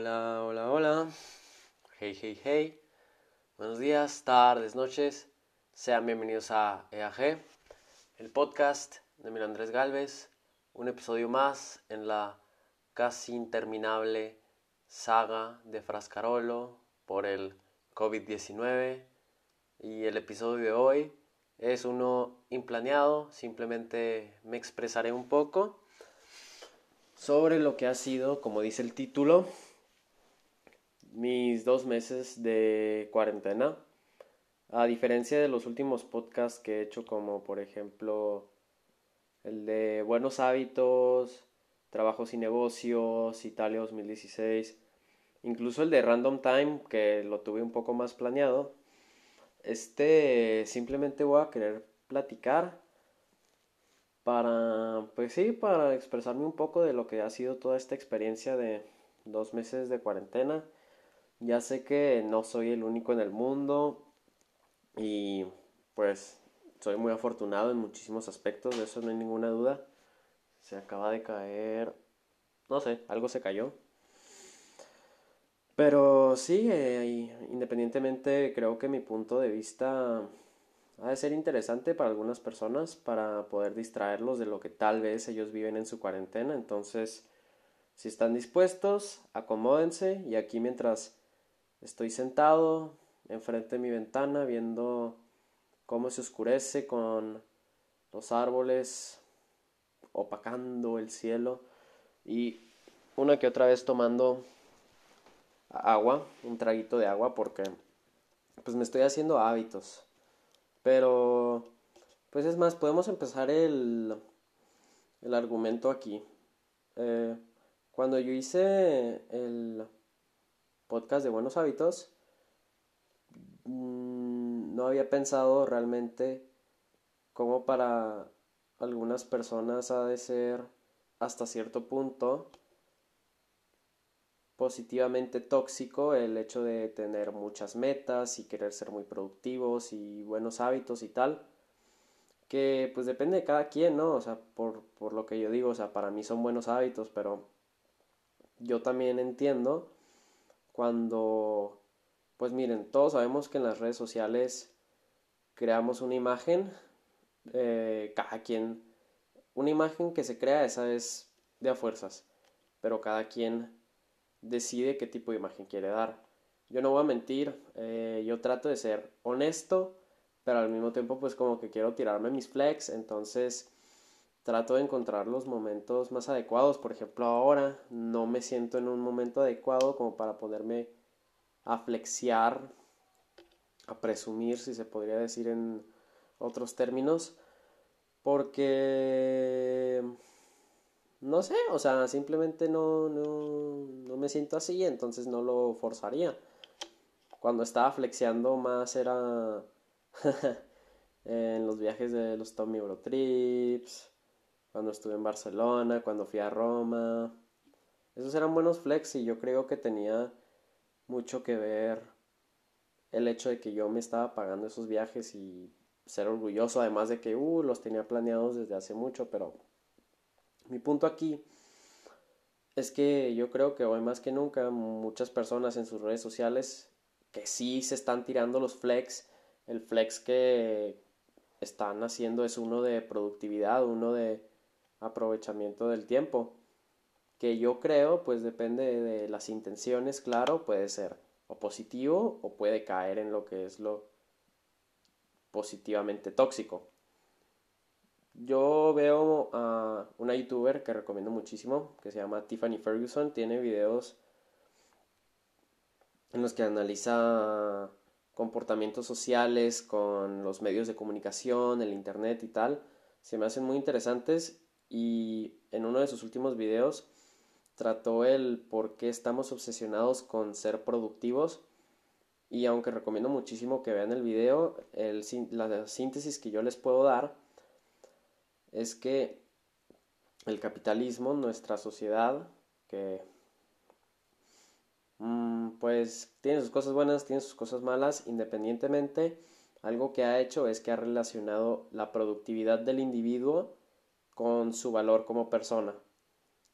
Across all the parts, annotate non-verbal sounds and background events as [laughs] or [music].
Hola, hola, hola. Hey, hey, hey. Buenos días, tardes, noches. Sean bienvenidos a EAG, el podcast de Mil Andrés Galvez. Un episodio más en la casi interminable saga de Frascarolo por el COVID-19. Y el episodio de hoy es uno implaneado, simplemente me expresaré un poco sobre lo que ha sido, como dice el título, mis dos meses de cuarentena. A diferencia de los últimos podcasts que he hecho, como por ejemplo el de Buenos Hábitos, Trabajos y Negocios, Italia 2016, incluso el de Random Time, que lo tuve un poco más planeado, este simplemente voy a querer platicar para, pues sí, para expresarme un poco de lo que ha sido toda esta experiencia de dos meses de cuarentena. Ya sé que no soy el único en el mundo y pues soy muy afortunado en muchísimos aspectos, de eso no hay ninguna duda. Se acaba de caer, no sé, algo se cayó. Pero sí, eh, independientemente creo que mi punto de vista ha de ser interesante para algunas personas para poder distraerlos de lo que tal vez ellos viven en su cuarentena. Entonces, si están dispuestos, acomódense y aquí mientras estoy sentado enfrente de mi ventana viendo cómo se oscurece con los árboles opacando el cielo y una que otra vez tomando agua, un traguito de agua porque pues me estoy haciendo hábitos pero, pues es más, podemos empezar el, el argumento aquí. Eh, cuando yo hice el podcast de buenos hábitos, mm, no había pensado realmente cómo para algunas personas ha de ser hasta cierto punto positivamente tóxico el hecho de tener muchas metas y querer ser muy productivos y buenos hábitos y tal. Que pues depende de cada quien, ¿no? O sea, por, por lo que yo digo, o sea, para mí son buenos hábitos, pero yo también entiendo cuando, pues miren, todos sabemos que en las redes sociales creamos una imagen, eh, cada quien, una imagen que se crea, esa es de a fuerzas, pero cada quien decide qué tipo de imagen quiere dar. Yo no voy a mentir, eh, yo trato de ser honesto, pero al mismo tiempo pues como que quiero tirarme mis flex, entonces trato de encontrar los momentos más adecuados. Por ejemplo, ahora no me siento en un momento adecuado como para poderme a flexiar, a presumir, si se podría decir en otros términos, porque no sé, o sea, simplemente no, no, no me siento así, entonces no lo forzaría. Cuando estaba flexeando más era [laughs] en los viajes de los Tommy Euro Trips, cuando estuve en Barcelona, cuando fui a Roma. Esos eran buenos flex y yo creo que tenía mucho que ver el hecho de que yo me estaba pagando esos viajes y ser orgulloso, además de que uh, los tenía planeados desde hace mucho, pero mi punto aquí es que yo creo que hoy más que nunca muchas personas en sus redes sociales que sí se están tirando los flex, el flex que están haciendo es uno de productividad, uno de aprovechamiento del tiempo, que yo creo pues depende de las intenciones, claro, puede ser o positivo o puede caer en lo que es lo positivamente tóxico. Yo veo a una youtuber que recomiendo muchísimo, que se llama Tiffany Ferguson. Tiene videos en los que analiza comportamientos sociales con los medios de comunicación, el internet y tal. Se me hacen muy interesantes y en uno de sus últimos videos trató el por qué estamos obsesionados con ser productivos y aunque recomiendo muchísimo que vean el video, la síntesis que yo les puedo dar es que el capitalismo, nuestra sociedad, que mm, pues tiene sus cosas buenas, tiene sus cosas malas, independientemente, algo que ha hecho es que ha relacionado la productividad del individuo con su valor como persona.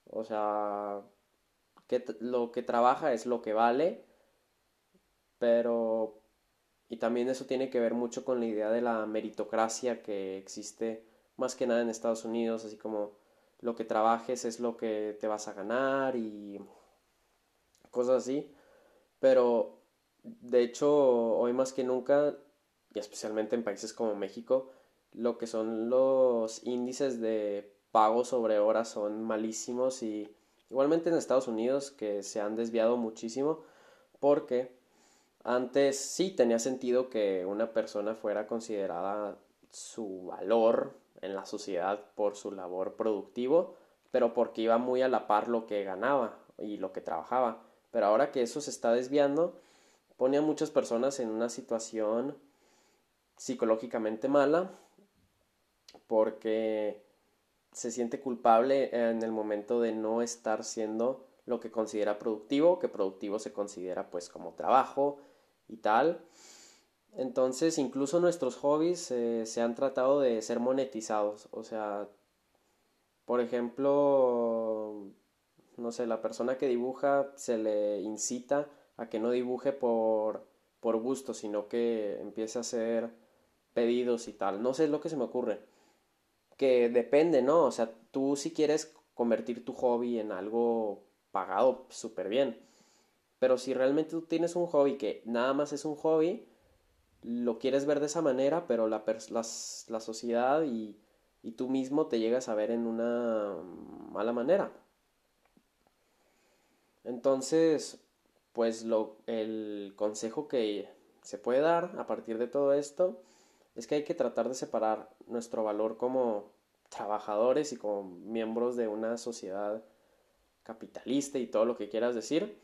O sea, que lo que trabaja es lo que vale, pero y también eso tiene que ver mucho con la idea de la meritocracia que existe más que nada en Estados Unidos, así como lo que trabajes es lo que te vas a ganar y cosas así. Pero de hecho, hoy más que nunca, y especialmente en países como México, lo que son los índices de pago sobre horas son malísimos y igualmente en Estados Unidos que se han desviado muchísimo porque antes sí tenía sentido que una persona fuera considerada su valor en la sociedad por su labor productivo, pero porque iba muy a la par lo que ganaba y lo que trabajaba. Pero ahora que eso se está desviando, pone a muchas personas en una situación psicológicamente mala porque se siente culpable en el momento de no estar siendo lo que considera productivo, que productivo se considera pues como trabajo y tal. Entonces, incluso nuestros hobbies eh, se han tratado de ser monetizados. O sea, por ejemplo, no sé, la persona que dibuja se le incita a que no dibuje por, por gusto, sino que empiece a hacer pedidos y tal. No sé, es lo que se me ocurre. Que depende, ¿no? O sea, tú si quieres convertir tu hobby en algo pagado súper bien. Pero si realmente tú tienes un hobby que nada más es un hobby, lo quieres ver de esa manera, pero la, la, sociedad y, y tú mismo te llegas a ver en una mala manera. Entonces, pues lo, el consejo que se puede dar a partir de todo esto es que hay que tratar de separar nuestro valor como trabajadores y como miembros de una sociedad capitalista y todo lo que quieras decir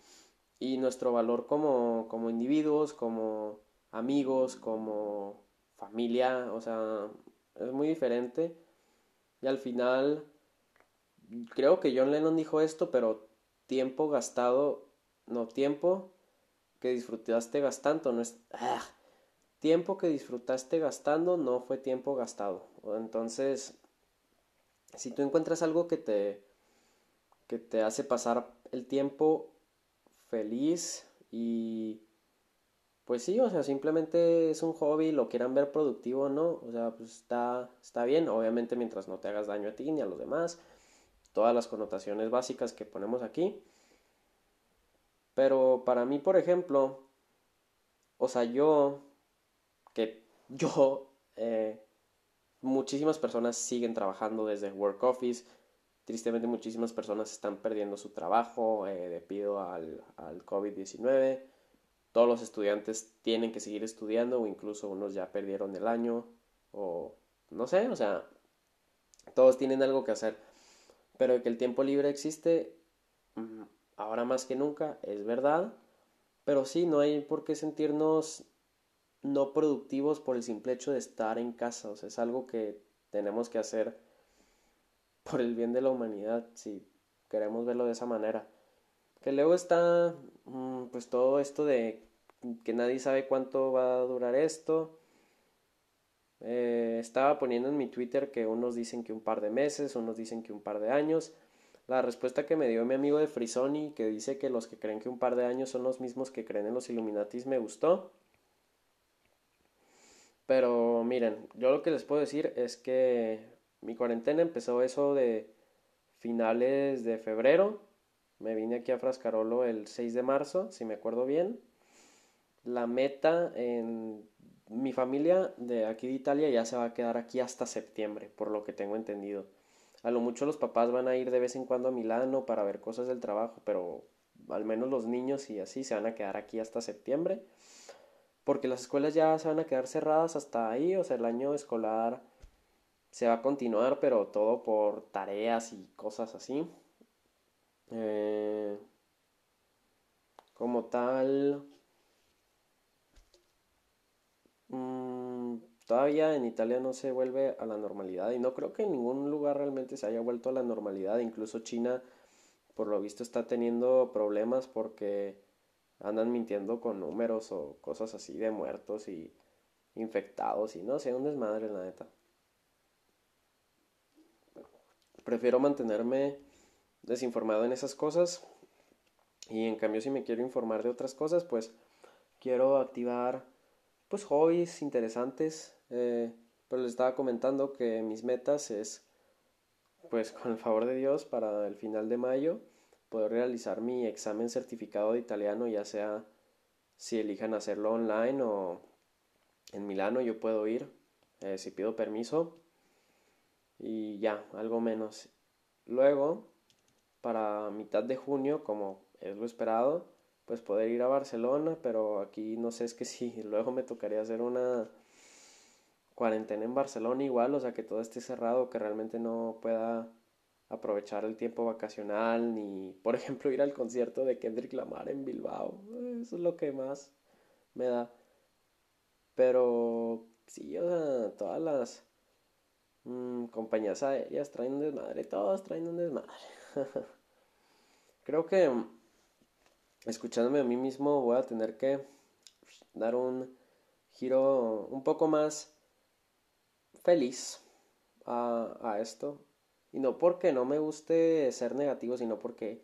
y nuestro valor como, como individuos, como amigos, como familia, o sea, es muy diferente. Y al final, creo que John Lennon dijo esto, pero tiempo gastado, no tiempo que disfrutaste gastando, no es... ¡ah! Tiempo que disfrutaste gastando no fue tiempo gastado. Entonces, si tú encuentras algo que te, que te hace pasar el tiempo feliz y pues sí, o sea, simplemente es un hobby, lo quieran ver productivo o no, o sea, pues está, está bien, obviamente mientras no te hagas daño a ti ni a los demás, todas las connotaciones básicas que ponemos aquí. Pero para mí, por ejemplo, o sea, yo, que yo, eh, muchísimas personas siguen trabajando desde Work Office, tristemente muchísimas personas están perdiendo su trabajo eh, debido al, al COVID-19 todos los estudiantes tienen que seguir estudiando o incluso unos ya perdieron el año o no sé, o sea, todos tienen algo que hacer. Pero que el tiempo libre existe mm, ahora más que nunca, es verdad. Pero sí, no hay por qué sentirnos no productivos por el simple hecho de estar en casa. O sea, es algo que tenemos que hacer por el bien de la humanidad, si queremos verlo de esa manera. Que luego está mm, pues todo esto de que nadie sabe cuánto va a durar esto. Eh, estaba poniendo en mi Twitter que unos dicen que un par de meses, unos dicen que un par de años. La respuesta que me dio mi amigo de Frisoni, que dice que los que creen que un par de años son los mismos que creen en los Illuminatis, me gustó. Pero miren, yo lo que les puedo decir es que mi cuarentena empezó eso de finales de febrero me vine aquí a Frascarolo el 6 de marzo, si me acuerdo bien. La meta en mi familia de aquí de Italia ya se va a quedar aquí hasta septiembre, por lo que tengo entendido. A lo mucho los papás van a ir de vez en cuando a Milano para ver cosas del trabajo, pero al menos los niños y así se van a quedar aquí hasta septiembre. Porque las escuelas ya se van a quedar cerradas hasta ahí, o sea, el año escolar se va a continuar, pero todo por tareas y cosas así. Eh, como tal, mm, todavía en Italia no se vuelve a la normalidad y no creo que en ningún lugar realmente se haya vuelto a la normalidad. Incluso China, por lo visto, está teniendo problemas porque andan mintiendo con números o cosas así de muertos y infectados y no sé, un desmadre la neta. Prefiero mantenerme desinformado en esas cosas Y en cambio si me quiero informar de otras cosas, pues quiero activar pues hobbies interesantes. Eh, pero les estaba comentando que mis metas es pues con el favor de Dios para el final de mayo poder realizar mi examen certificado de italiano, ya sea si elijan hacerlo online o en Milano yo puedo ir eh, si pido permiso y ya, algo menos. Luego, para mitad de junio, como es lo esperado, pues poder ir a Barcelona, pero aquí no sé, es que [laughs] si luego me tocaría hacer una cuarentena en Barcelona igual, o sea que todo esté cerrado, que realmente no pueda aprovechar el tiempo vacacional, ni por ejemplo ir al concierto de Kendrick Lamar en Bilbao, eso es lo que más me da. Pero sí, o sea, todas las mm, compañías aéreas traen un desmadre, todos traen un desmadre. [laughs] Creo que escuchándome a mí mismo voy a tener que dar un giro un poco más feliz a esto. Y no porque no me guste ser negativo, sino porque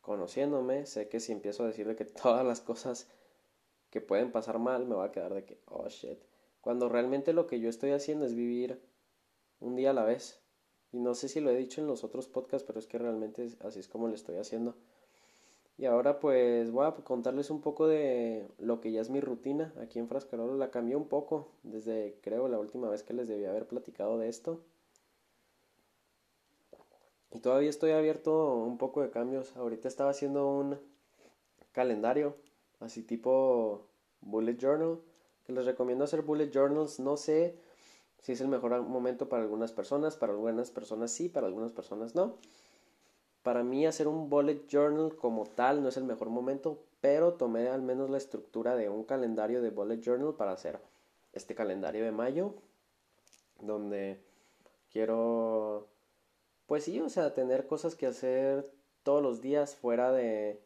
conociéndome sé que si empiezo a decirle que [laughs] todas las cosas que pueden pasar mal, me va a quedar de que, oh shit. Cuando realmente lo que yo estoy haciendo es vivir un día a la vez. Y no sé si lo he dicho en los otros podcasts, pero es que realmente así es como lo estoy haciendo. Y ahora pues voy a contarles un poco de lo que ya es mi rutina. Aquí en Frascarolo la cambié un poco desde creo la última vez que les debía haber platicado de esto. Y todavía estoy abierto un poco de cambios. Ahorita estaba haciendo un calendario así tipo bullet journal, que les recomiendo hacer bullet journals, no sé si es el mejor momento para algunas personas, para algunas personas sí, para algunas personas no. Para mí hacer un bullet journal como tal no es el mejor momento, pero tomé al menos la estructura de un calendario de bullet journal para hacer este calendario de mayo, donde quiero, pues sí, o sea, tener cosas que hacer todos los días fuera de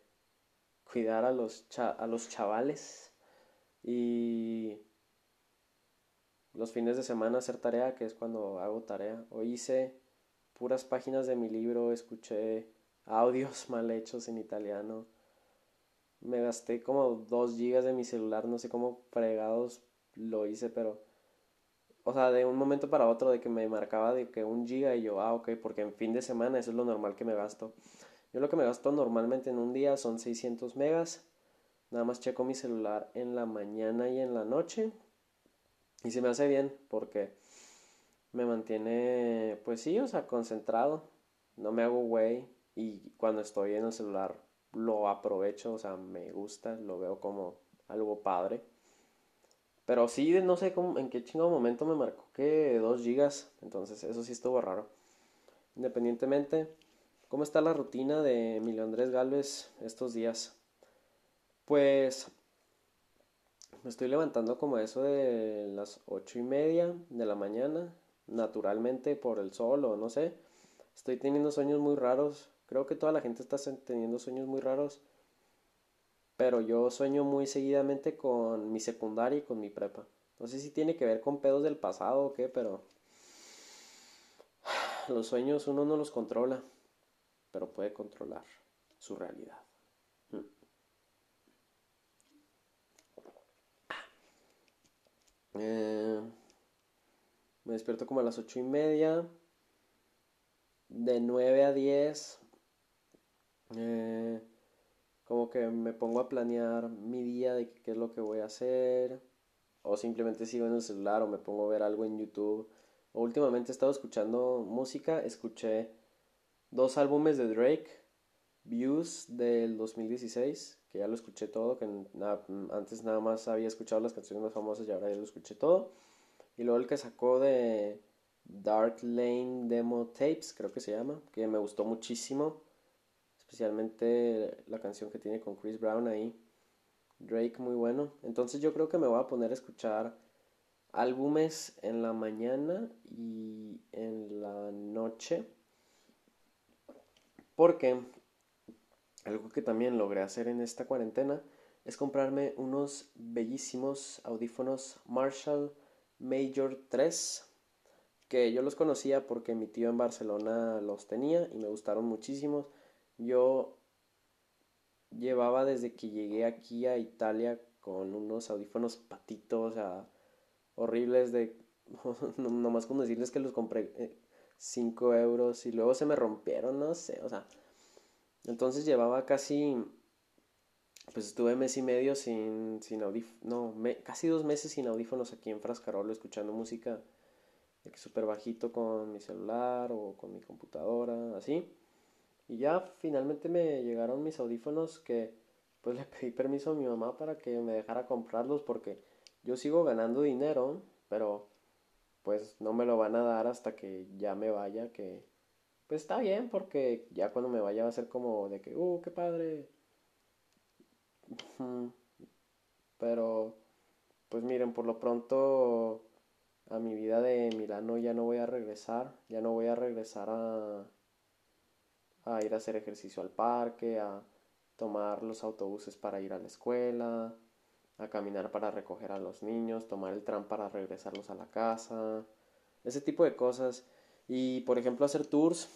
cuidar a los, a los chavales y los fines de semana hacer tarea, que es cuando hago tarea. Hoy hice puras páginas de mi libro, escuché audios [laughs] mal hechos en italiano. Me gasté como dos gigas de mi celular, no sé cómo fregados lo hice, pero... O sea, de un momento para otro de que me marcaba de que un giga y yo, ah, ok, porque en fin de semana eso es lo normal que me gasto. Yo lo que me gasto normalmente en un día son 600 megas. Nada más checo mi celular en la mañana y en la noche. Y se me hace bien porque me mantiene, pues sí, o sea, concentrado. No me hago güey. Y cuando estoy en el celular lo aprovecho, o sea, me gusta, lo veo como algo padre. Pero sí, no sé cómo, en qué chingado momento me marcó que 2 gigas. Entonces, eso sí estuvo raro. Independientemente, ¿Cómo está la rutina de Emilio Andrés Galvez estos días? Pues me estoy levantando como eso de las ocho y media de la mañana, naturalmente por el sol o no sé. Estoy teniendo sueños muy raros. Creo que toda la gente está teniendo sueños muy raros. Pero yo sueño muy seguidamente con mi secundaria y con mi prepa. No sé si tiene que ver con pedos del pasado o qué, pero [sighs] los sueños uno no los controla pero puede controlar su realidad. Mm. Eh, me despierto como a las ocho y media. De 9 a 10. Eh, como que me pongo a planear mi día de qué es lo que voy a hacer. O simplemente sigo en el celular o me pongo a ver algo en YouTube. O últimamente he estado escuchando música. Escuché dos álbumes de Drake, Views del 2016, que ya lo escuché todo, que antes nada más había escuchado las canciones más famosas y ahora ya lo escuché todo. Y luego el que sacó de Dark Lane Demo Tapes, creo que se llama, que me gustó muchísimo, especialmente la canción que tiene con Chris Brown ahí. Drake muy bueno. Entonces yo creo que me voy a poner a escuchar álbumes en la mañana y en la noche porque algo que también logré hacer en esta cuarentena es comprarme unos bellísimos audífonos Marshall Major 3 que yo los conocía porque mi tío en Barcelona los tenía y me gustaron muchísimo. Yo llevaba desde que llegué aquí a Italia con unos audífonos patitos, o sea, horribles de... [laughs] nomás con decirles que los compré 5 eh, euros y luego se me rompieron, no sé, o sea. Entonces llevaba casi... Pues estuve mes y medio sin, sin audífonos, no, casi dos meses sin audífonos aquí en Frascarolo escuchando música súper bajito con mi celular o con mi computadora, así. Y ya finalmente me llegaron mis audífonos que pues [laughs] le pedí permiso a mi mamá para que me dejara comprarlos porque yo sigo ganando dinero, pero pues no me lo van a dar hasta que ya me vaya, que pues está bien porque ya cuando me vaya va a ser como de que, uh, qué padre. [laughs] Pero pues miren, por lo pronto a mi vida de Milano ya no voy a regresar, ya no voy a regresar a, a ir a hacer ejercicio al parque, a tomar los autobuses para ir a la escuela, a caminar para recoger a los niños, tomar el tram para regresarlos a la casa, ese tipo de cosas. Y por ejemplo hacer tours.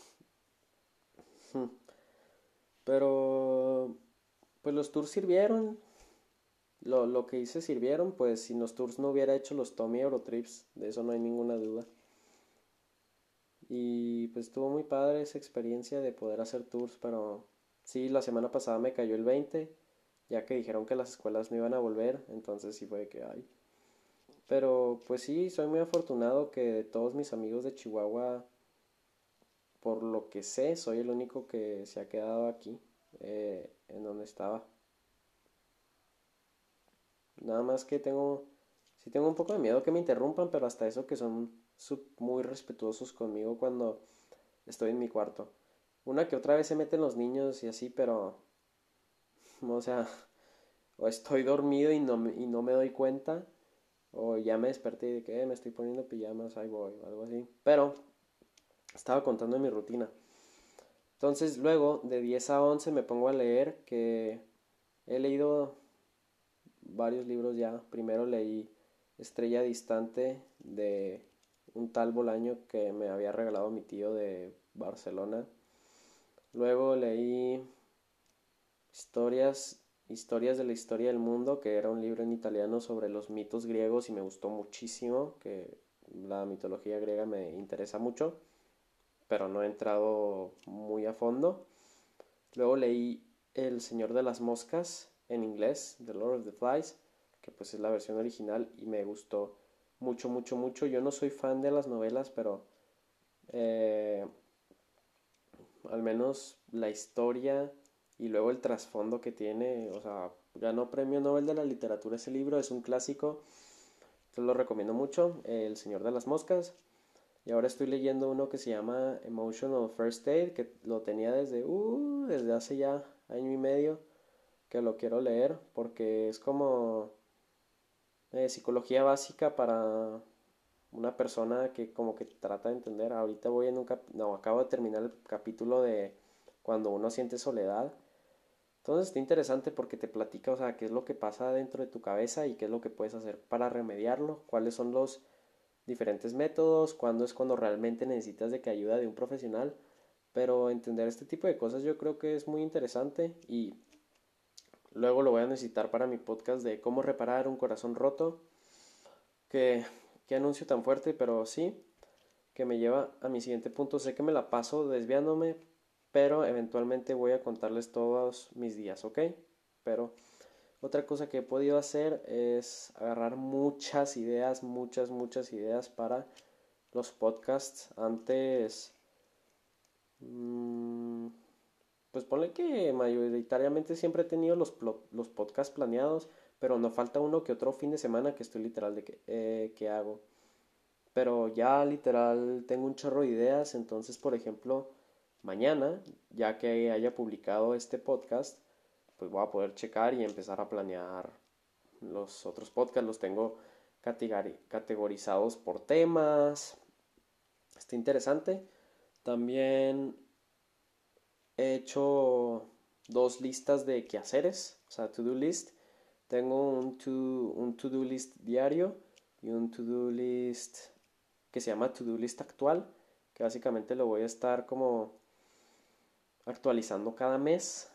Pero pues los tours sirvieron, lo, lo que hice sirvieron, pues si los tours no hubiera hecho los Tommy Eurotrips, de eso no hay ninguna duda. Y pues estuvo muy padre esa experiencia de poder hacer tours, pero sí, la semana pasada me cayó el 20, ya que dijeron que las escuelas no iban a volver, entonces sí fue que hay. Pero pues sí, soy muy afortunado que de todos mis amigos de Chihuahua, por lo que sé, soy el único que se ha quedado aquí, eh, en donde estaba. Nada más que tengo, sí tengo un poco de miedo que me interrumpan, pero hasta eso que son muy respetuosos conmigo cuando estoy en mi cuarto. Una que otra vez se meten los niños y así, pero, o sea, o estoy dormido y no, y no me doy cuenta, o ya me desperté y de que eh, me estoy poniendo pijamas, ahí voy, o algo así. Pero estaba contando mi rutina. Entonces luego de 10 a 11 me pongo a leer que he leído varios libros ya. Primero leí Estrella Distante de un tal Bolaño que me había regalado mi tío de Barcelona. Luego leí Historias, Historias de la Historia del Mundo, que era un libro en italiano sobre los mitos griegos y me gustó muchísimo, que la mitología griega me interesa mucho, pero no he entrado muy a fondo. Luego leí El Señor de las Moscas, en inglés, The Lord of the Flies, que pues es la versión original y me gustó mucho, mucho, mucho. Yo no soy fan de las novelas, pero eh, al menos la historia y luego el trasfondo que tiene, o sea, ganó premio Nobel de la literatura ese libro, es un clásico, entonces lo recomiendo mucho, El Señor de las Moscas. Y ahora estoy leyendo uno que se llama Emotional First Aid, que lo tenía desde, uh, desde hace ya año y medio que lo quiero leer porque es como eh, psicología básica para una persona que como que trata de entender. Ahorita voy en un cap no, acabo de terminar el capítulo de cuando uno siente soledad. Entonces está interesante porque te platica, o sea, qué es lo que pasa dentro de tu cabeza y qué es lo que puedes hacer para remediarlo, cuáles son los diferentes métodos, cuándo es cuando realmente necesitas de que ayuda de un profesional. Pero entender este tipo de cosas yo creo que es muy interesante y Luego lo voy a necesitar para mi podcast de cómo reparar un corazón roto. Que, qué anuncio tan fuerte, pero sí, que me lleva a mi siguiente punto. Sé que me la paso desviándome, pero eventualmente voy a contarles todos mis días, ¿ok? Pero otra cosa que he podido hacer es agarrar muchas ideas, muchas, muchas ideas para los podcasts. Antes... Mmm, pues ponle que mayoritariamente siempre he tenido los, los podcasts planeados, pero no falta uno que otro fin de semana que estoy literal de que, eh, hago. Pero ya literal tengo un chorro de ideas, entonces por ejemplo, mañana, ya que haya publicado este podcast, pues voy a poder checar y empezar a planear los otros podcasts, los tengo categorizados por temas. Está interesante. También he hecho dos listas de quehaceres, o sea, to-do list. Tengo un to-do un to -do list diario y un to-do list que se llama to-do list actual, que básicamente lo voy a estar como actualizando cada mes.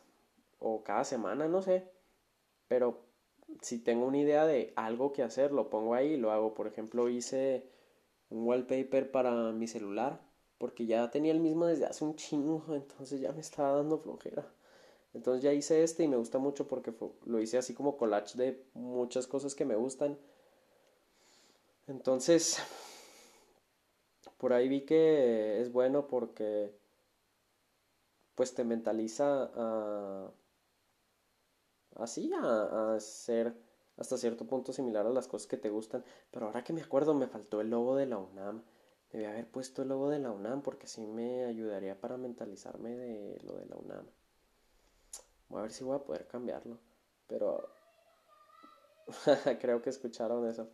o cada semana, no sé. Pero si tengo una idea de algo que hacer, lo pongo ahí y lo hago. Por ejemplo, hice un wallpaper para mi celular porque ya tenía el mismo desde hace un chingo, entonces ya me estaba dando flojera. Entonces ya hice este y me gusta mucho porque lo hice así como collage de muchas cosas que me gustan. Entonces, por ahí vi que es bueno porque pues te mentaliza a así a, a ser hasta cierto punto similar a las cosas que te gustan. Pero ahora que me acuerdo, me faltó el logo de la UNAM. Debí haber puesto el logo de la UNAM porque así me ayudaría para mentalizarme de lo de la UNAM. Voy a ver si voy a poder cambiarlo. Pero [laughs] creo que escucharon eso.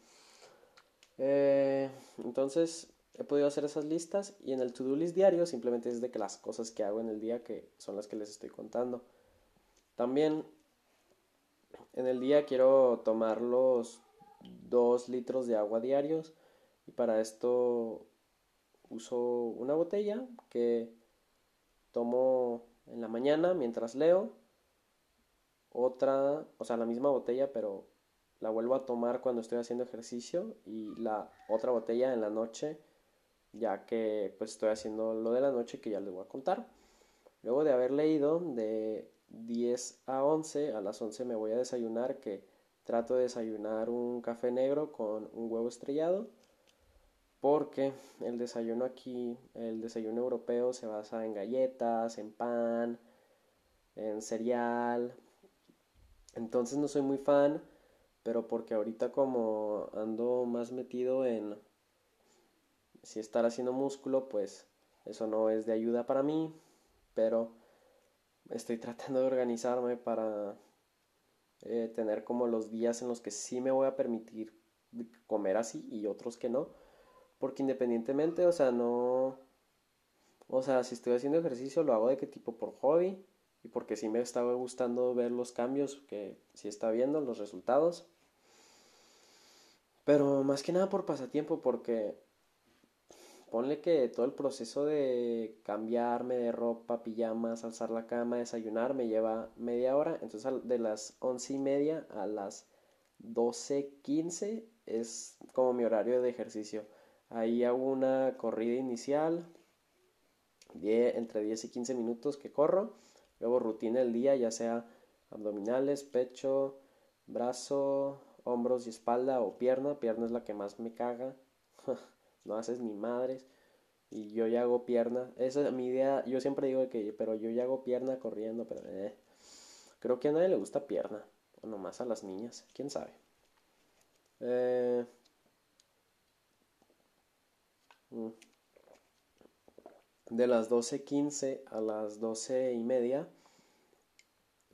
Eh, entonces he podido hacer esas listas y en el to-do list diario simplemente es de que las cosas que hago en el día que son las que les estoy contando. También en el día quiero tomar los 2 litros de agua diarios y para esto uso una botella que tomo en la mañana mientras leo, otra, o sea, la misma botella, pero la vuelvo a tomar cuando estoy haciendo ejercicio y la otra botella en la noche, ya que pues estoy haciendo lo de la noche que ya les voy a contar. Luego de haber leído de 10 a 11, a las 11 me voy a desayunar, que trato de desayunar un café negro con un huevo estrellado porque el desayuno aquí, el desayuno europeo se basa en galletas, en pan, en cereal. Entonces no soy muy fan, pero porque ahorita como ando más metido en si estar haciendo músculo, pues eso no es de ayuda para mí, pero estoy [laughs] tratando de organizarme para eh, tener como los días en los que sí me voy a permitir comer así y otros que no porque independientemente, o sea, no... O sea, si estoy haciendo ejercicio lo hago de qué tipo por hobby y porque sí me estaba gustando ver los cambios que sí está viendo, los resultados. Pero más que nada por pasatiempo, porque ponle que todo el proceso de cambiarme de ropa, pijamas, alzar la cama, desayunar me lleva media hora. Entonces de las once y media a las doce quince es como mi horario de ejercicio. Ahí hago una corrida inicial, entre 10 y 15 minutos que corro. Luego rutina del día, ya sea abdominales, pecho, brazo, hombros y espalda o pierna. Pierna es la que más me caga. [laughs] no haces ni madres. Y yo ya hago pierna. Esa es mi idea. Yo siempre digo que, pero yo ya hago pierna corriendo. Pero eh. creo que a nadie le gusta pierna. O nomás a las niñas. Quién sabe. Eh. De las 12.15 a las 12 y media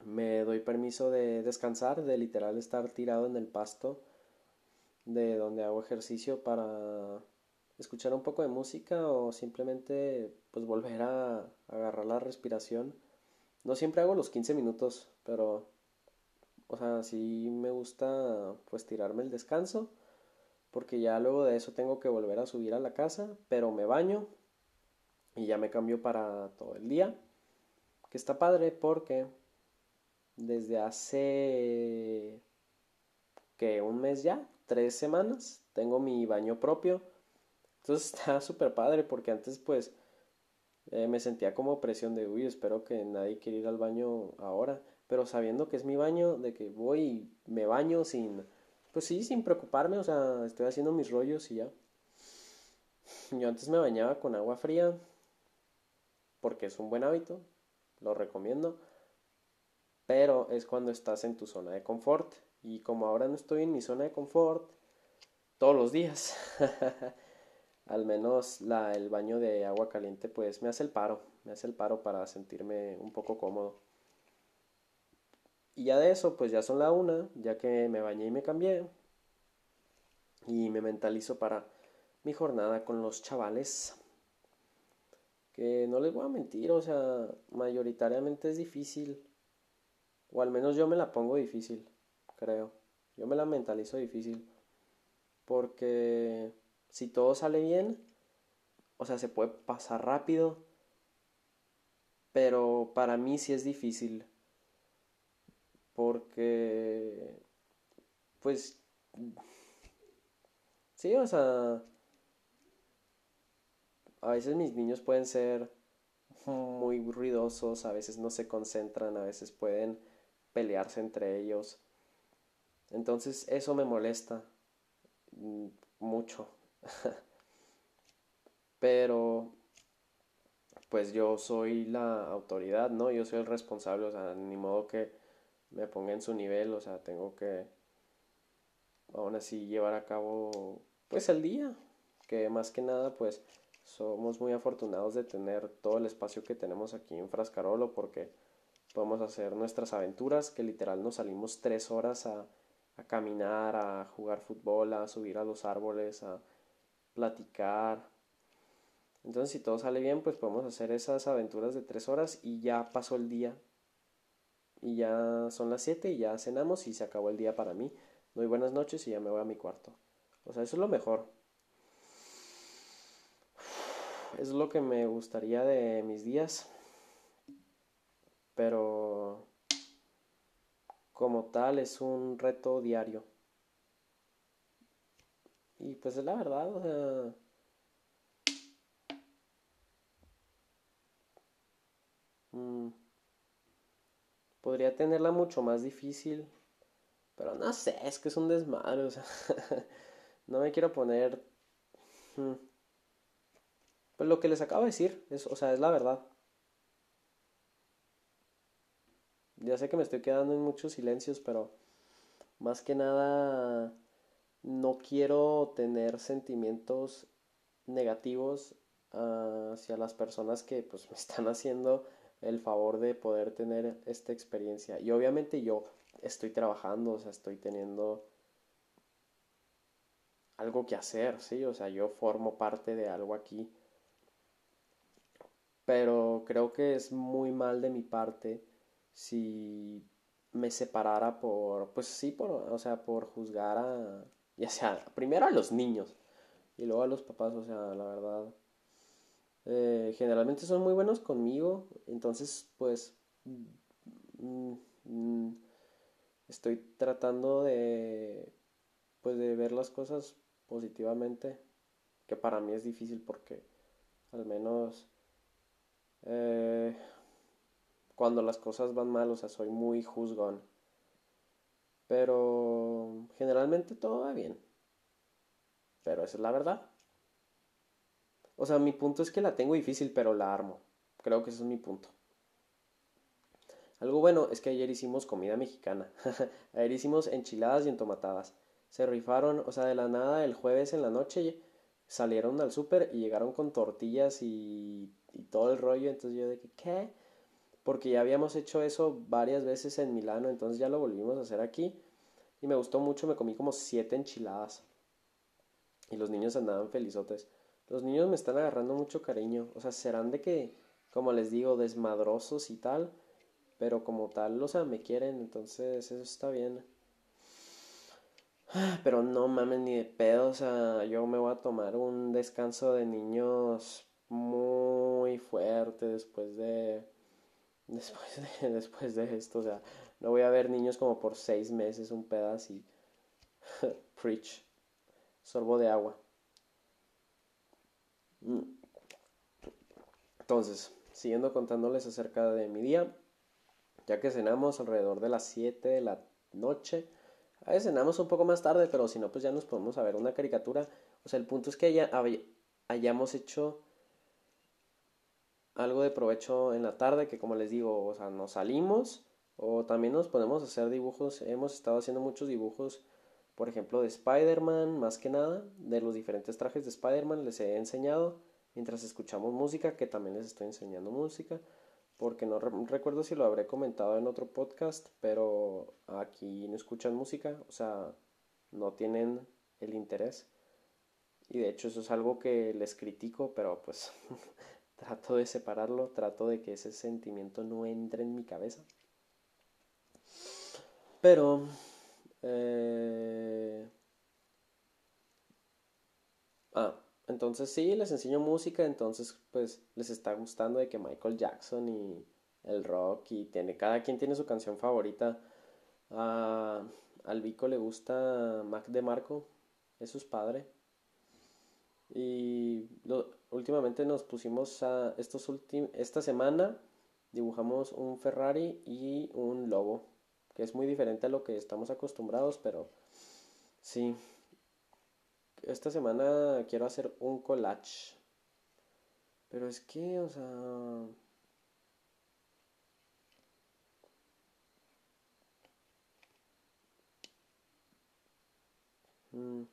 me doy permiso de descansar, de literal estar tirado en el pasto de donde hago ejercicio para escuchar un poco de música o simplemente pues volver a agarrar la respiración. No siempre hago los 15 minutos, pero o sea, sí me gusta pues tirarme el descanso porque ya luego de eso tengo que volver a subir a la casa, pero me baño y ya me cambio para todo el día, que está padre porque desde hace que un mes ya, tres semanas, tengo mi baño propio, entonces [laughs] está súper padre porque antes pues eh, me sentía como presión de, uy, espero que nadie quiera ir al baño ahora, pero sabiendo que es mi baño, de que voy y me baño sin pues sí, sin preocuparme, o sea, estoy haciendo mis rollos y ya. Yo antes me bañaba con agua fría, porque es un buen hábito, lo recomiendo, pero es cuando estás en tu zona de confort. Y como ahora no estoy en mi zona de confort, todos los días, [laughs] al menos la, el baño de agua caliente, pues me hace el paro, me hace el paro para sentirme un poco cómodo. Y ya de eso, pues ya son la una, ya que me bañé y me cambié. Y me mentalizo para mi jornada con los chavales. Que no les voy a mentir, o sea, mayoritariamente es difícil. O al menos yo me la pongo difícil, creo. Yo me la mentalizo difícil. Porque si todo sale bien, o sea, se puede pasar rápido. Pero para mí sí es difícil Porque, pues, sí, o sea, a veces mis niños pueden ser muy ruidosos, a veces no se concentran, a veces pueden pelearse entre ellos. Entonces eso me molesta mucho. [laughs] Pero pues yo soy la autoridad, ¿no? Yo soy el responsable, o sea, ni modo que me ponga en su nivel, o sea, tengo que aún así llevar a cabo pues el día, que más que nada pues somos muy afortunados de tener todo el espacio que tenemos aquí en Frascarolo porque podemos hacer nuestras aventuras, que literal nos salimos tres horas a, a caminar, a jugar fútbol, a subir a los árboles, a platicar. Entonces si todo sale bien, pues podemos hacer esas aventuras de tres horas y ya pasó el día. Y ya son las siete y ya cenamos y se acabó el día para mí. Doy buenas noches y ya me voy a mi cuarto. O sea, eso es lo mejor. Es lo que me gustaría de mis días. Pero como tal es un reto diario. Y pues es la verdad. Mm, podría tenerla mucho más difícil, pero no sé, es que es un desmadre, [laughs] no me quiero poner... Mm, pues lo que les acabo de decir, es, o sea, es la verdad. Ya sé que me estoy quedando en muchos silencios, pero más que nada no quiero tener sentimientos negativos hacia las personas que pues me están haciendo el favor de poder tener esta experiencia. Y obviamente yo estoy trabajando, o sea, estoy teniendo algo que hacer, sí, o sea, yo formo parte de algo aquí. Pero creo que es muy mal de mi parte si me separara por, pues sí, por, o sea, por juzgar a, ya sea, primero a los niños y luego a los papás, o sea, la verdad, eh, generalmente son muy buenos conmigo, entonces, pues, mm, mm, estoy tratando de, pues, de ver las cosas positivamente, que para mí es difícil porque al menos eh, cuando las cosas van mal, o sea, soy muy juzgón. Pero generalmente todo va bien. Pero esa es la verdad. O sea, mi punto es que la tengo difícil, pero la armo. Creo que ese es mi punto. Algo bueno es que ayer hicimos comida mexicana. [laughs] ayer hicimos enchiladas y entomatadas. Se rifaron, o sea, de la nada el jueves en la noche salieron al súper y llegaron con tortillas y, y todo el rollo. Entonces yo de que, ¿qué? porque ya habíamos hecho eso varias veces en Milano, entonces ya lo volvimos a hacer aquí y me gustó mucho, me comí como siete enchiladas y los niños andaban felizotes. Los niños me están agarrando mucho cariño, o sea, serán de que, como les digo, desmadrosos y tal, pero como tal, o sea, me quieren, entonces eso está bien. Pero no mames ni de pedo, o sea, yo me voy a tomar un descanso de niños muy fuerte después de después de, [laughs] después de esto. O sea, no voy a ver niños como por seis meses, un pedazo y [laughs] preach. Sorbo de agua. Entonces, siguiendo contándoles acerca de mi día, ya que cenamos alrededor de las 7 de la noche. A veces cenamos un poco más tarde, pero si no, pues ya nos podemos a ver una caricatura. O sea, el punto es que ya hayamos hecho algo de provecho en la tarde, que como les digo, o sea, nos salimos o también nos podemos hacer dibujos. Hemos estado haciendo muchos dibujos, por ejemplo, de Spider-Man, más que nada, de los diferentes trajes de Spider-Man les he enseñado mientras escuchamos música, que también les estoy enseñando música, porque no recuerdo si lo habré comentado en otro podcast, pero aquí no escuchan música, o sea, no tienen el interés. Y de hecho eso es algo que les critico, pero pues [laughs] Trato de separarlo, trato de que ese sentimiento no entre en mi cabeza. Pero... Eh... Ah, entonces sí, les enseño música, entonces pues les está gustando de que Michael Jackson y el rock y tiene, cada quien tiene su canción favorita. Al Vico le gusta Mac de Marco, es padre. Y últimamente nos pusimos a estos esta semana dibujamos un Ferrari y un lobo, que es muy diferente a lo que estamos acostumbrados, pero sí. Esta semana quiero hacer un collage. Pero es que, o sea, mm.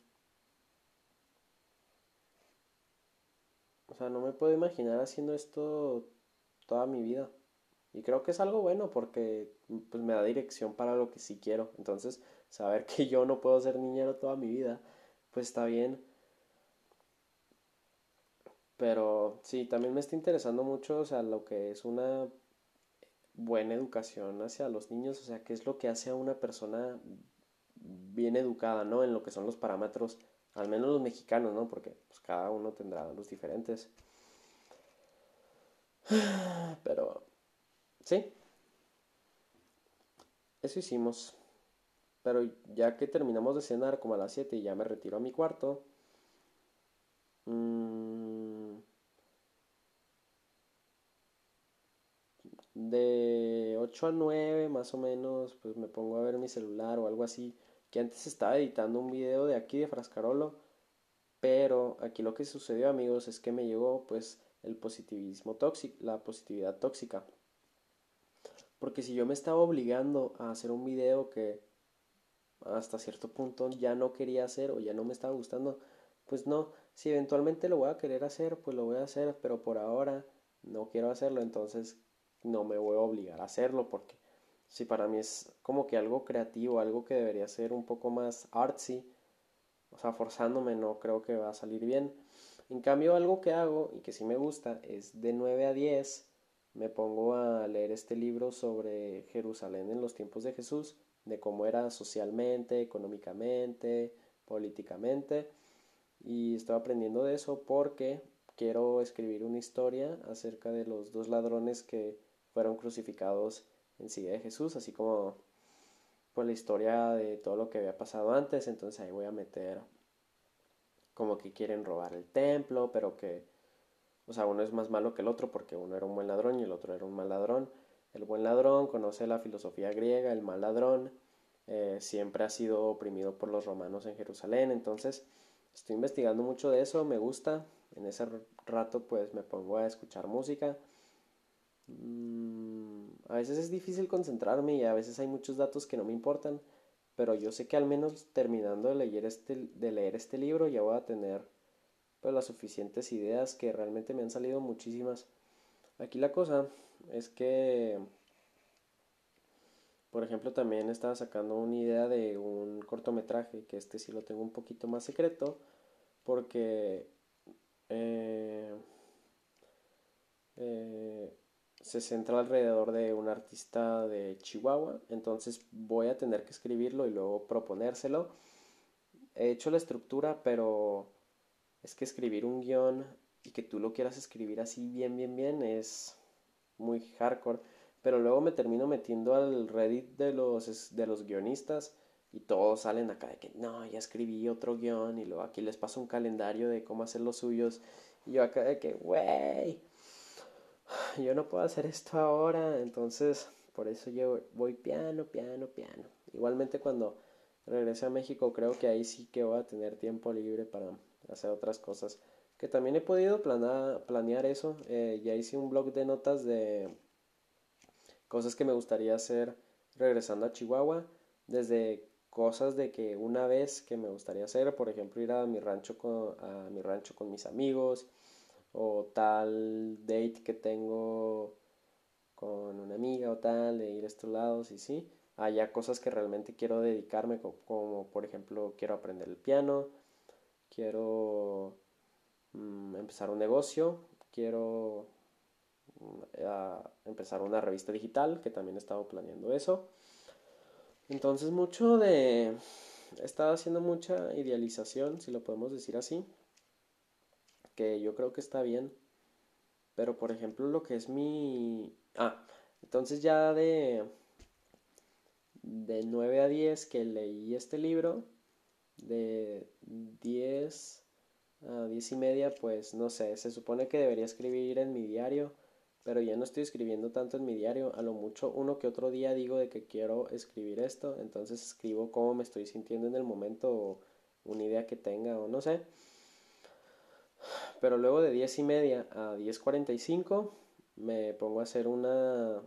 O sea, no me puedo imaginar haciendo esto toda mi vida. Y creo que es algo bueno porque pues, me da dirección para lo que sí quiero. Entonces, saber que yo no puedo ser niñero toda mi vida, pues está bien. Pero sí, también me está interesando mucho, o sea, lo que es una buena educación hacia los niños, o sea, qué es lo que hace a una persona bien educada, ¿no? En lo que son los parámetros, al menos los mexicanos, ¿no? Porque pues, cada uno tendrá los diferentes. [sighs] Pero Sí. Eso hicimos. Pero ya que terminamos de cenar como a las 7 y ya me retiro a mi cuarto. Mm, de 8 a 9 más o menos, pues me pongo a ver mi celular o algo así. Que antes estaba editando un video de aquí de Frascarolo. Pero aquí lo que sucedió amigos es que me llegó pues el positivismo tóxico, la positividad tóxica. Porque si yo me estaba obligando a hacer un video que hasta cierto punto ya no quería hacer o ya no me estaba gustando, pues no, si eventualmente lo voy a querer hacer, pues lo voy a hacer, pero por ahora no quiero hacerlo, entonces no me voy a obligar a hacerlo porque si para mí es como que algo creativo, algo que debería ser un poco más artsy, o sea, forzándome no creo que va a salir bien. En cambio, algo que hago y que sí me gusta es de 9 a 10 me pongo a leer este libro sobre Jerusalén en los tiempos de Jesús, de cómo era socialmente, económicamente, políticamente, y estoy aprendiendo de eso porque quiero escribir una historia acerca de los dos ladrones que fueron crucificados en sí de Jesús, así como pues la historia de todo lo que había pasado antes, entonces ahí voy a meter como que quieren robar el templo, pero que o sea, uno es más malo que el otro porque uno era un buen ladrón y el otro era un mal ladrón. El buen ladrón conoce la filosofía griega, el mal ladrón eh, siempre ha sido oprimido por los romanos en Jerusalén. Entonces, estoy investigando mucho de eso, me gusta. En ese rato pues me pongo a escuchar música. Mm, a veces es difícil concentrarme y a veces hay muchos datos que no me importan, pero yo sé que al menos terminando de leer este, de leer este libro ya voy a tener pues, las suficientes ideas que realmente me han salido muchísimas. Aquí la cosa es que, por ejemplo, también estaba sacando una idea de un cortometraje, que este sí lo tengo un poquito más secreto, porque eh, eh, se centra alrededor de un artista de Chihuahua, entonces voy a tener que escribirlo y luego proponérselo. He hecho la estructura, pero es que escribir un guion y que tú lo quieras escribir así bien, bien, bien es muy hardcore. Pero luego me termino metiendo al Reddit de los, de los guionistas y todos salen acá de que no, ya escribí otro guion y luego aquí les paso un calendario de cómo hacer los suyos. Y yo acá de que, wey, yo no puedo hacer esto ahora. Entonces, por eso yo voy piano, piano, piano. Igualmente cuando regrese a México creo que ahí sí que voy a tener tiempo libre para hacer otras cosas. Que también he podido planear eso. Eh, ya hice un blog de notas de cosas que me gustaría hacer regresando a Chihuahua. Desde cosas de que una vez que me gustaría hacer, por ejemplo, ir a mi rancho con, a mi rancho con mis amigos o tal date que tengo con una amiga o tal, de ir a estos lados y sí, allá cosas que realmente quiero dedicarme, como por ejemplo quiero aprender el piano, quiero mm, empezar un negocio, quiero mm, empezar una revista digital, que también he estado planeando eso. Entonces mucho de... He estado haciendo mucha idealización, si lo podemos decir así, que yo creo que está bien. Pero por ejemplo lo que es mi... Ah, entonces ya de... de 9 a 10 que leí este libro, de 10 a 10 y media, pues no sé, se supone que debería escribir en mi diario, pero ya no estoy escribiendo tanto en mi diario, a lo mucho uno que otro día digo de que quiero escribir esto, entonces escribo cómo me estoy sintiendo en el momento o una idea que tenga o no sé. Pero luego de 10 y media a 10.45 me pongo a hacer una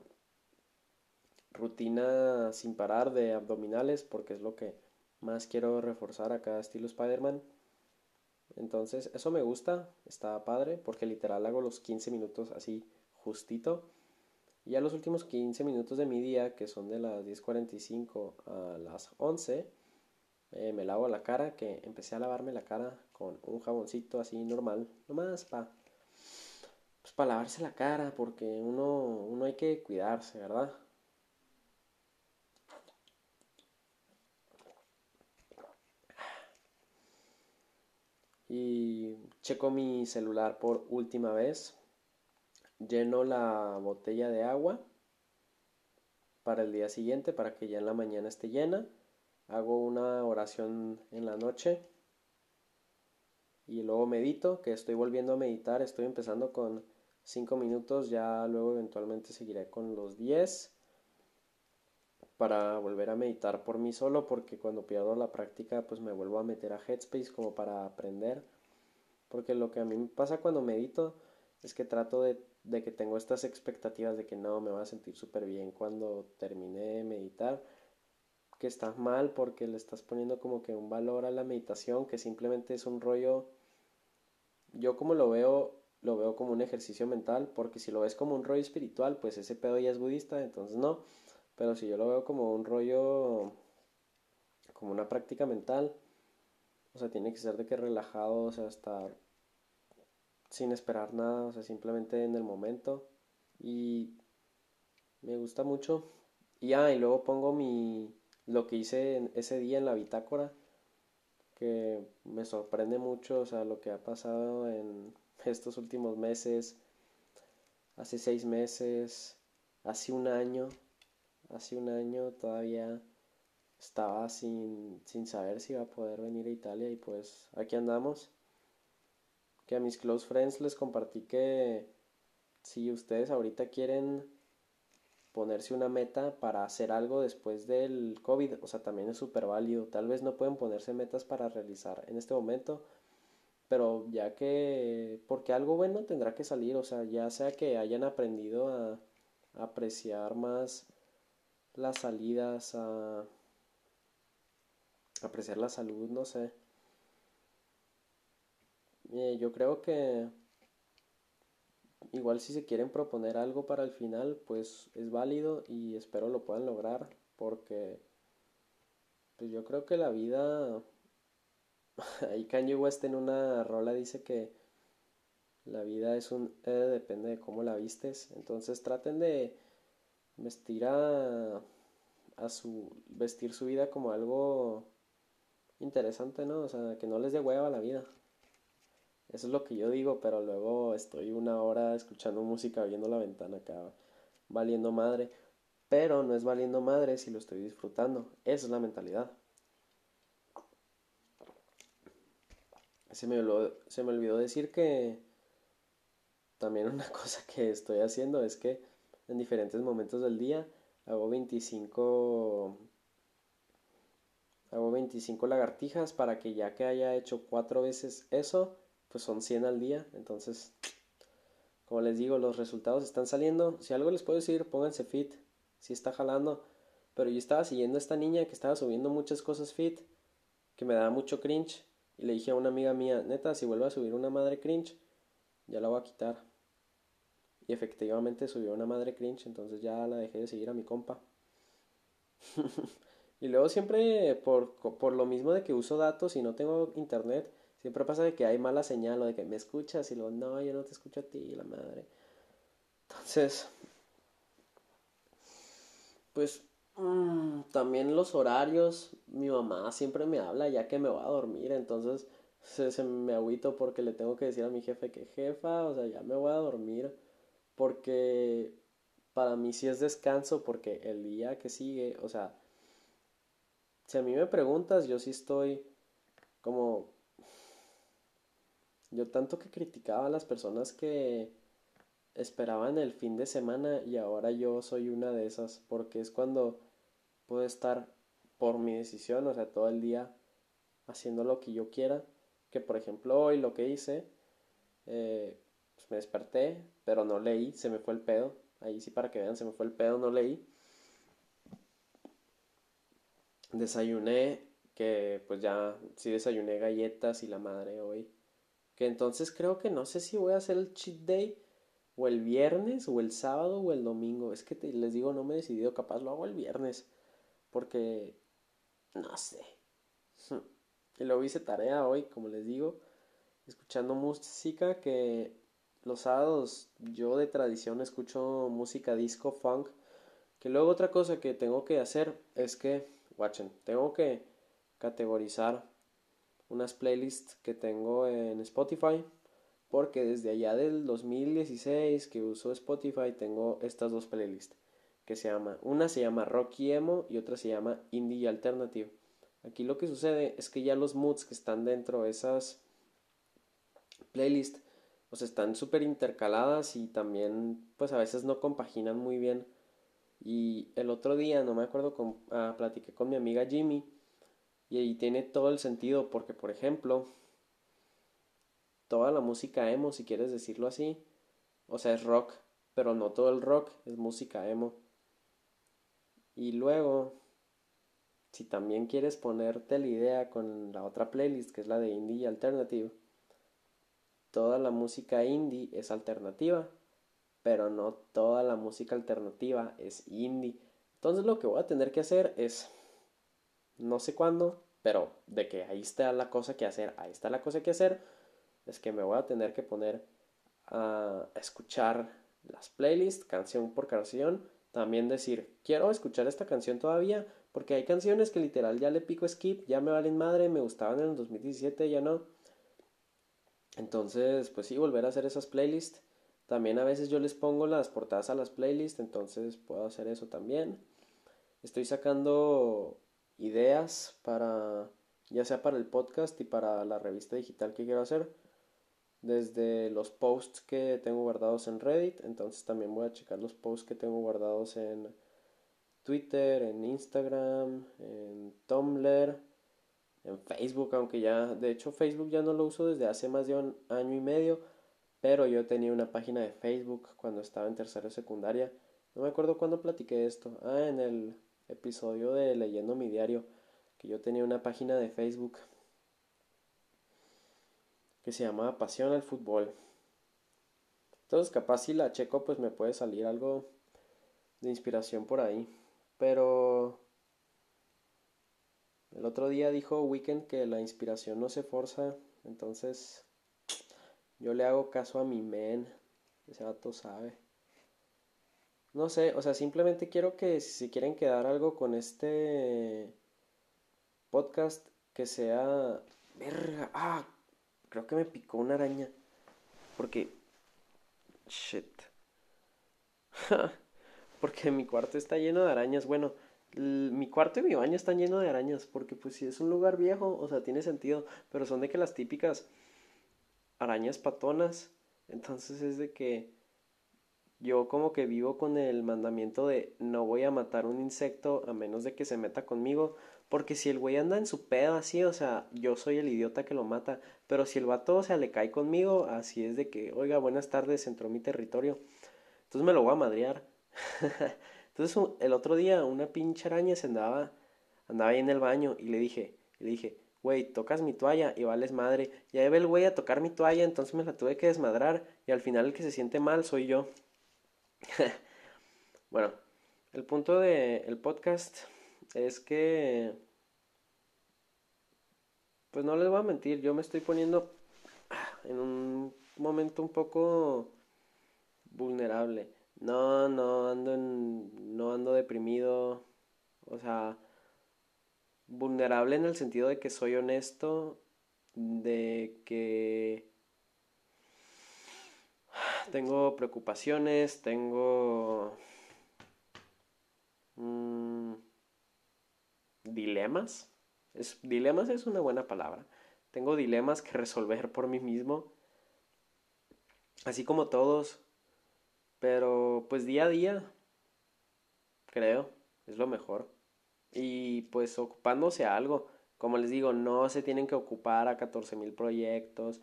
rutina sin parar de abdominales porque es lo que más quiero reforzar a cada estilo Spider-Man. Entonces, eso me gusta, está padre, porque literal hago los 15 minutos así justito. Y a los últimos 15 minutos de mi día, que son de las 10.45 a las 11, eh, me lavo la cara, que empecé a lavarme la cara con un jaboncito así normal, nomás para pues para lavarse la cara, porque uno, uno hay que cuidarse, ¿verdad? Y checo mi celular por última vez, lleno la botella de agua para el día siguiente, para que ya en la mañana esté llena, hago una oración en la noche y luego medito, que estoy volviendo a meditar, estoy empezando con 5 minutos, ya luego eventualmente seguiré con los 10 para volver a meditar por mí solo porque cuando pierdo la práctica pues me vuelvo a meter a Headspace como para aprender. Porque lo que a mí me pasa cuando medito es que trato de, de que tengo estas expectativas de que no me voy a sentir súper bien cuando termine de meditar que está mal porque le estás poniendo como que un valor a la meditación que simplemente es un rollo yo como lo veo lo veo como un ejercicio mental porque si lo ves como un rollo espiritual pues ese pedo ya es budista entonces no pero si yo lo veo como un rollo, como una práctica mental, o sea, tiene que ser de que relajado, o sea, estar sin esperar nada, o sea, simplemente en el momento. Y me gusta mucho. Y ah, y luego pongo mi lo que hice ese día en la bitácora, que me sorprende mucho, o sea, lo que ha pasado en [laughs] estos últimos meses, hace seis meses, hace un año hace un año todavía estaba sin, sin saber si iba a poder venir a Italia y pues aquí andamos. Que a mis close friends les compartí que si ustedes ahorita quieren ponerse una meta para hacer algo después del COVID, o sea, también es súper válido. Tal vez no pueden ponerse metas para realizar en este momento, pero ya que, porque algo bueno tendrá que salir, o sea, ya sea que hayan aprendido a apreciar más las salidas, a apreciar la salud, no sé. Yo creo que igual si se quieren proponer algo para el final, pues es válido y espero lo puedan lograr porque pues yo creo que la vida [laughs] ahí Kanye West en una rola dice que la vida es un eh, depende de cómo la vistes, entonces traten de vestir a, a su vestir su vida como algo interesante, ¿no? O sea, que no les dé hueva la vida. Eso es lo que yo digo, pero luego estoy una hora escuchando música, viendo la ventana acá, valiendo madre. Pero no es valiendo madre si lo estoy disfrutando. Esa es la mentalidad. Se me, se me olvidó decir que también [laughs] una cosa que estoy haciendo es que en diferentes momentos del día. Hago 25 hago 25 lagartijas para que ya que haya hecho cuatro veces eso, pues son 100 al día. Entonces, como les digo, los resultados están saliendo. Si algo les puedo decir, pónganse fit. Si está jalando. Pero yo estaba siguiendo a esta niña que estaba subiendo muchas cosas fit, que me daba mucho cringe. Y le dije a una amiga mía, neta, si vuelve a subir una madre cringe, ya la voy a quitar. Y efectivamente subió una madre cringe, entonces ya la dejé de seguir a mi compa. [laughs] y luego siempre, por, por lo mismo de que uso datos y no tengo internet, siempre pasa de que hay mala señal o de que me escuchas y luego, no, yo no te escucho a ti, la madre. Entonces, pues mm, también los horarios, mi mamá siempre me habla ya que me va a dormir, entonces se, se me agüito porque le tengo que decir a mi jefe que jefa, o sea, ya me voy a dormir porque para mí sí es descanso porque el día que sigue, o sea, si a mí me preguntas, yo sí estoy como... Yo tanto que criticaba a las personas que esperaban el fin de semana y ahora yo soy una de esas porque es cuando puedo estar por mi decisión, o sea, todo el día haciendo lo que yo quiera, que por ejemplo hoy lo que hice, eh, me desperté, pero no leí, se me fue el pedo, ahí sí para que vean, se me fue el pedo, no leí. Desayuné, que pues ya sí desayuné galletas y la madre hoy. Que entonces creo que no sé si voy a hacer el cheat day o el viernes o el sábado o el domingo. Es que les digo, no me he decidido, capaz lo hago el viernes. Porque, no sé. [laughs] Y luego hice tarea hoy, como les digo, escuchando música que los sábados yo de tradición escucho música disco, funk. Que luego otra cosa que tengo que hacer es que, watchen, tengo que categorizar unas playlists que tengo en Spotify. Porque desde allá del 2016 que uso Spotify tengo estas dos playlists que se llama, una se llama Rocky Emo y otra se llama Indie Alternative. Aquí lo que sucede es que ya los moods que están dentro de esas playlists pues están súper intercaladas y también pues a veces no compaginan muy bien. Y el otro día, no me acuerdo, con, ah, platiqué con mi amiga Jimmy y ahí tiene todo el sentido porque por ejemplo toda la música emo, si quieres decirlo así, o sea, es rock, pero no todo el rock es música emo. Y luego, si también quieres ponerte la idea con la otra playlist, que es la de indie alternative, toda la música indie es alternativa, pero no toda la música alternativa es indie. Entonces lo que voy a tener que hacer es, no sé cuándo, pero de que ahí está la cosa que hacer, ahí está la cosa que hacer, es que me voy a tener que poner a escuchar las playlists canción por canción también decir, quiero escuchar esta canción todavía, porque hay canciones que literal ya le pico skip, ya me valen madre, me gustaban en el 2017, ya no. Entonces, pues sí, volver a hacer esas playlists. También a veces yo les pongo las portadas a las playlists, entonces puedo hacer eso también. Estoy sacando ideas para, ya sea para el podcast y para la revista digital que quiero hacer desde los posts que tengo guardados en Reddit, entonces también voy a checar los posts que tengo guardados en Twitter, en Instagram, en Tumblr, en Facebook, aunque ya, de hecho Facebook ya no lo uso desde hace más de un año y medio, pero yo tenía una página de Facebook cuando estaba en tercera secundaria. No me acuerdo cuándo platiqué esto. Ah, en el episodio de Leyendo mi diario, que yo tenía una página de Facebook que se llamaba Pasión al Fútbol. Entonces capaz si la checo pues me puede salir algo de inspiración por ahí. Pero el otro día dijo Weekend que la inspiración no se forza. Entonces yo le hago caso a mi men. Ese vato sabe. No sé, o sea, simplemente quiero que si quieren quedar algo con este podcast, que sea... Verga, ah, Creo que me picó una araña. Porque... Shit. [laughs] porque mi cuarto está lleno de arañas. Bueno, mi cuarto y mi baño están llenos de arañas. Porque pues si es un lugar viejo, o sea, tiene sentido. Pero son de que las típicas arañas patonas. Entonces es de que yo como que vivo con el mandamiento de no voy a matar un insecto a menos de que se meta conmigo. Porque si el güey anda en su pedo así, o sea, yo soy el idiota que lo mata. Pero si el vato, o sea, le cae conmigo, así es de que, oiga, buenas tardes, entró mi territorio. Entonces me lo voy a madrear. [laughs] Entonces el otro día una pinche araña se andaba, andaba ahí en el baño y le dije, le dije, güey, tocas mi toalla y vales madre. Y ahí ve el güey a tocar mi toalla, entonces me la tuve que desmadrar y al final el que se siente mal soy yo. [laughs] bueno, el punto del el podcast es que pues no les voy a mentir, yo me estoy poniendo en un momento un poco vulnerable. No, no ando en, no ando deprimido, o sea, vulnerable en el sentido de que soy honesto, de que tengo preocupaciones, tengo mm, dilemas. Dilemas es una buena palabra. Tengo dilemas que resolver por mí mismo. Así como todos. Pero pues día a día, creo, es lo mejor. Y pues ocupándose a algo. Como les digo, no se tienen que ocupar a 14 mil proyectos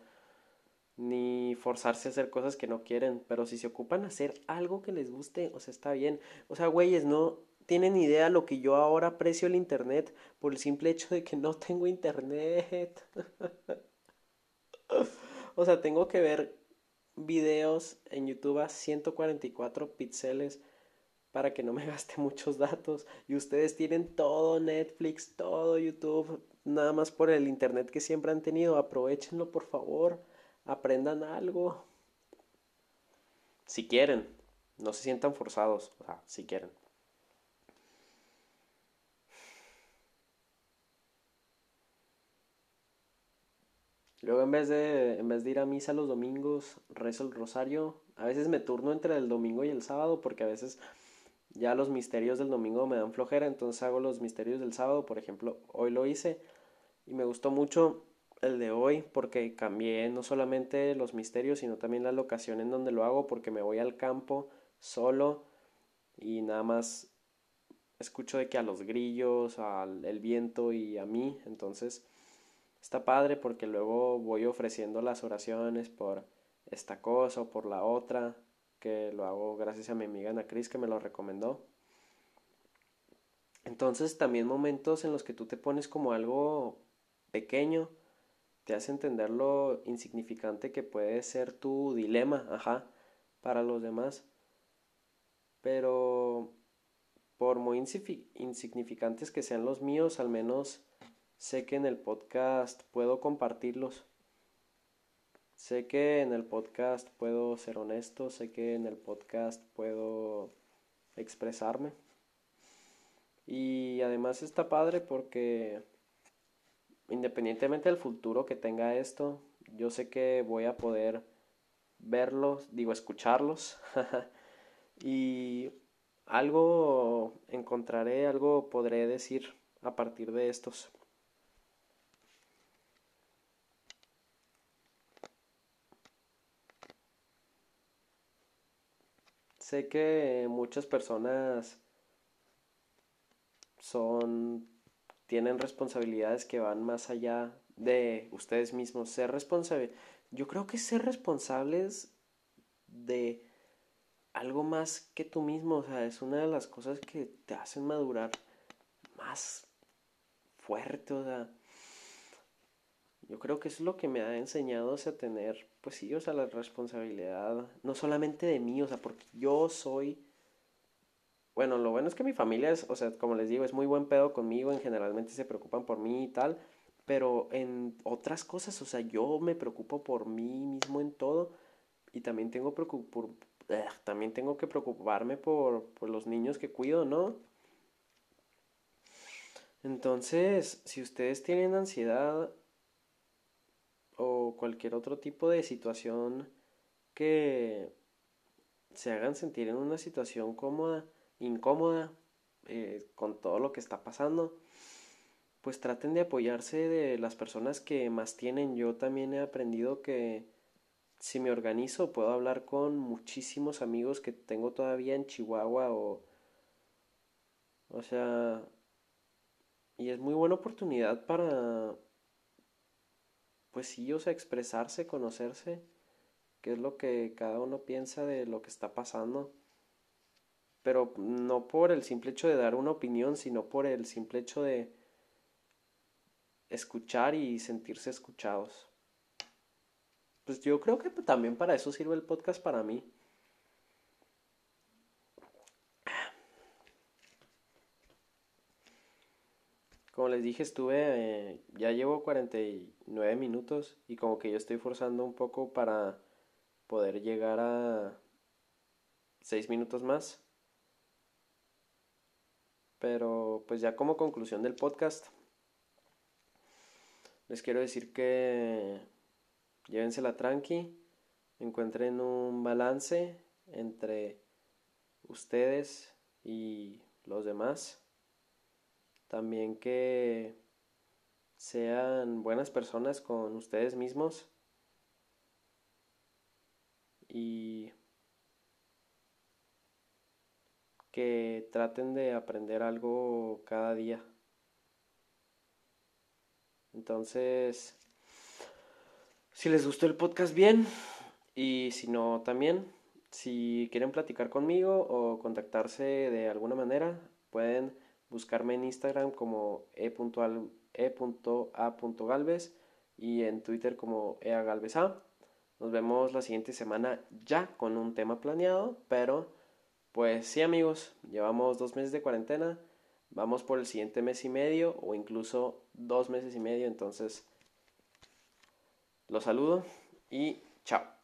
ni forzarse a hacer cosas que no quieren, pero si se ocupan a hacer algo que les guste, o sea, está bien. O sea, güeyes, no tienen idea lo que yo ahora aprecio el internet por el simple hecho de que no tengo internet. [laughs] o sea, tengo que ver videos en YouTube a 144 píxeles para que no me [laughs] gaste muchos datos. Y ustedes tienen todo Netflix, todo YouTube, nada más por el internet que siempre han tenido. Aprovechenlo, por favor aprendan algo. Si quieren, no se sientan forzados, si quieren. Luego en vez de en vez de ir a misa los domingos, rezo el rosario. A veces me turno entre el domingo y el sábado porque a veces ya los misterios del domingo me dan flojera, entonces hago los misterios del sábado, por ejemplo, hoy lo hice y me gustó mucho el de hoy porque cambié no solamente los misterios, sino también la locación en donde lo hago porque me voy al campo solo y nada más escucho de que a los grillos, al el viento y a mí, entonces está padre porque luego voy ofreciendo las oraciones por esta cosa o por la otra, que lo hago gracias a mi amiga Ana Cris que me lo recomendó. Entonces también momentos en los que tú te pones como algo pequeño, te hace entender lo insignificante que puede ser tu dilema, ajá, para los demás. Pero por muy insignificantes que sean los míos, al menos sé que en el podcast puedo compartirlos. Sé que en el podcast puedo ser honesto, sé que en el podcast puedo expresarme. Y además está padre porque independientemente del futuro que tenga esto, yo sé que voy a poder verlos, digo, escucharlos. [laughs] y algo encontraré, algo podré decir a partir de estos. Sé que muchas personas son tienen responsabilidades que van más allá de ustedes mismos. Ser responsable, yo creo que ser responsables de algo más que tú mismo, o sea, es una de las cosas que te hacen madurar más fuerte, o sea, yo creo que es lo que me ha enseñado sea, tener, pues sí, o sea, la responsabilidad, no solamente de mí, o sea, porque yo soy bueno, lo bueno es que mi familia es, o sea, como les digo, es muy buen pedo conmigo, en generalmente se preocupan por mí y tal, pero en otras cosas, o sea, yo me preocupo por mí mismo en todo y también tengo, por, también tengo que preocuparme por, por los niños que cuido, ¿no? Entonces, si ustedes tienen ansiedad cualquier otro tipo de situación que se hagan sentir en una situación cómoda, incómoda eh, con todo lo que está pasando, pues traten de apoyarse de las personas que más tienen. Yo también he aprendido que si me organizo puedo hablar con muchísimos amigos que tengo todavía en Chihuahua o o sea y es muy buena oportunidad para pues sí, o sea, expresarse, conocerse, qué es lo que cada uno piensa de lo que está pasando pero no por el simple hecho de dar una opinión, sino por el simple hecho de escuchar y sentirse escuchados. Pues yo creo que también para eso sirve el podcast para mí. Como les dije, estuve, eh, ya llevo 49 minutos y como que yo estoy forzando un poco para poder llegar a 6 minutos más. Pero pues ya como conclusión del podcast, les quiero decir que llévensela tranqui, encuentren un balance entre ustedes y los demás. También que sean buenas personas con ustedes mismos y que traten de aprender algo cada día. Entonces, si les gustó el podcast, bien. Y si no, también. Si quieren platicar conmigo o contactarse de alguna manera, pueden buscarme en Instagram como e.a.galvez y en Twitter como eagalveza. Nos vemos la siguiente semana ya con un tema planeado, pero pues sí amigos, llevamos dos meses de cuarentena, vamos por el siguiente mes y medio o incluso dos meses y medio, entonces los saludo y chao.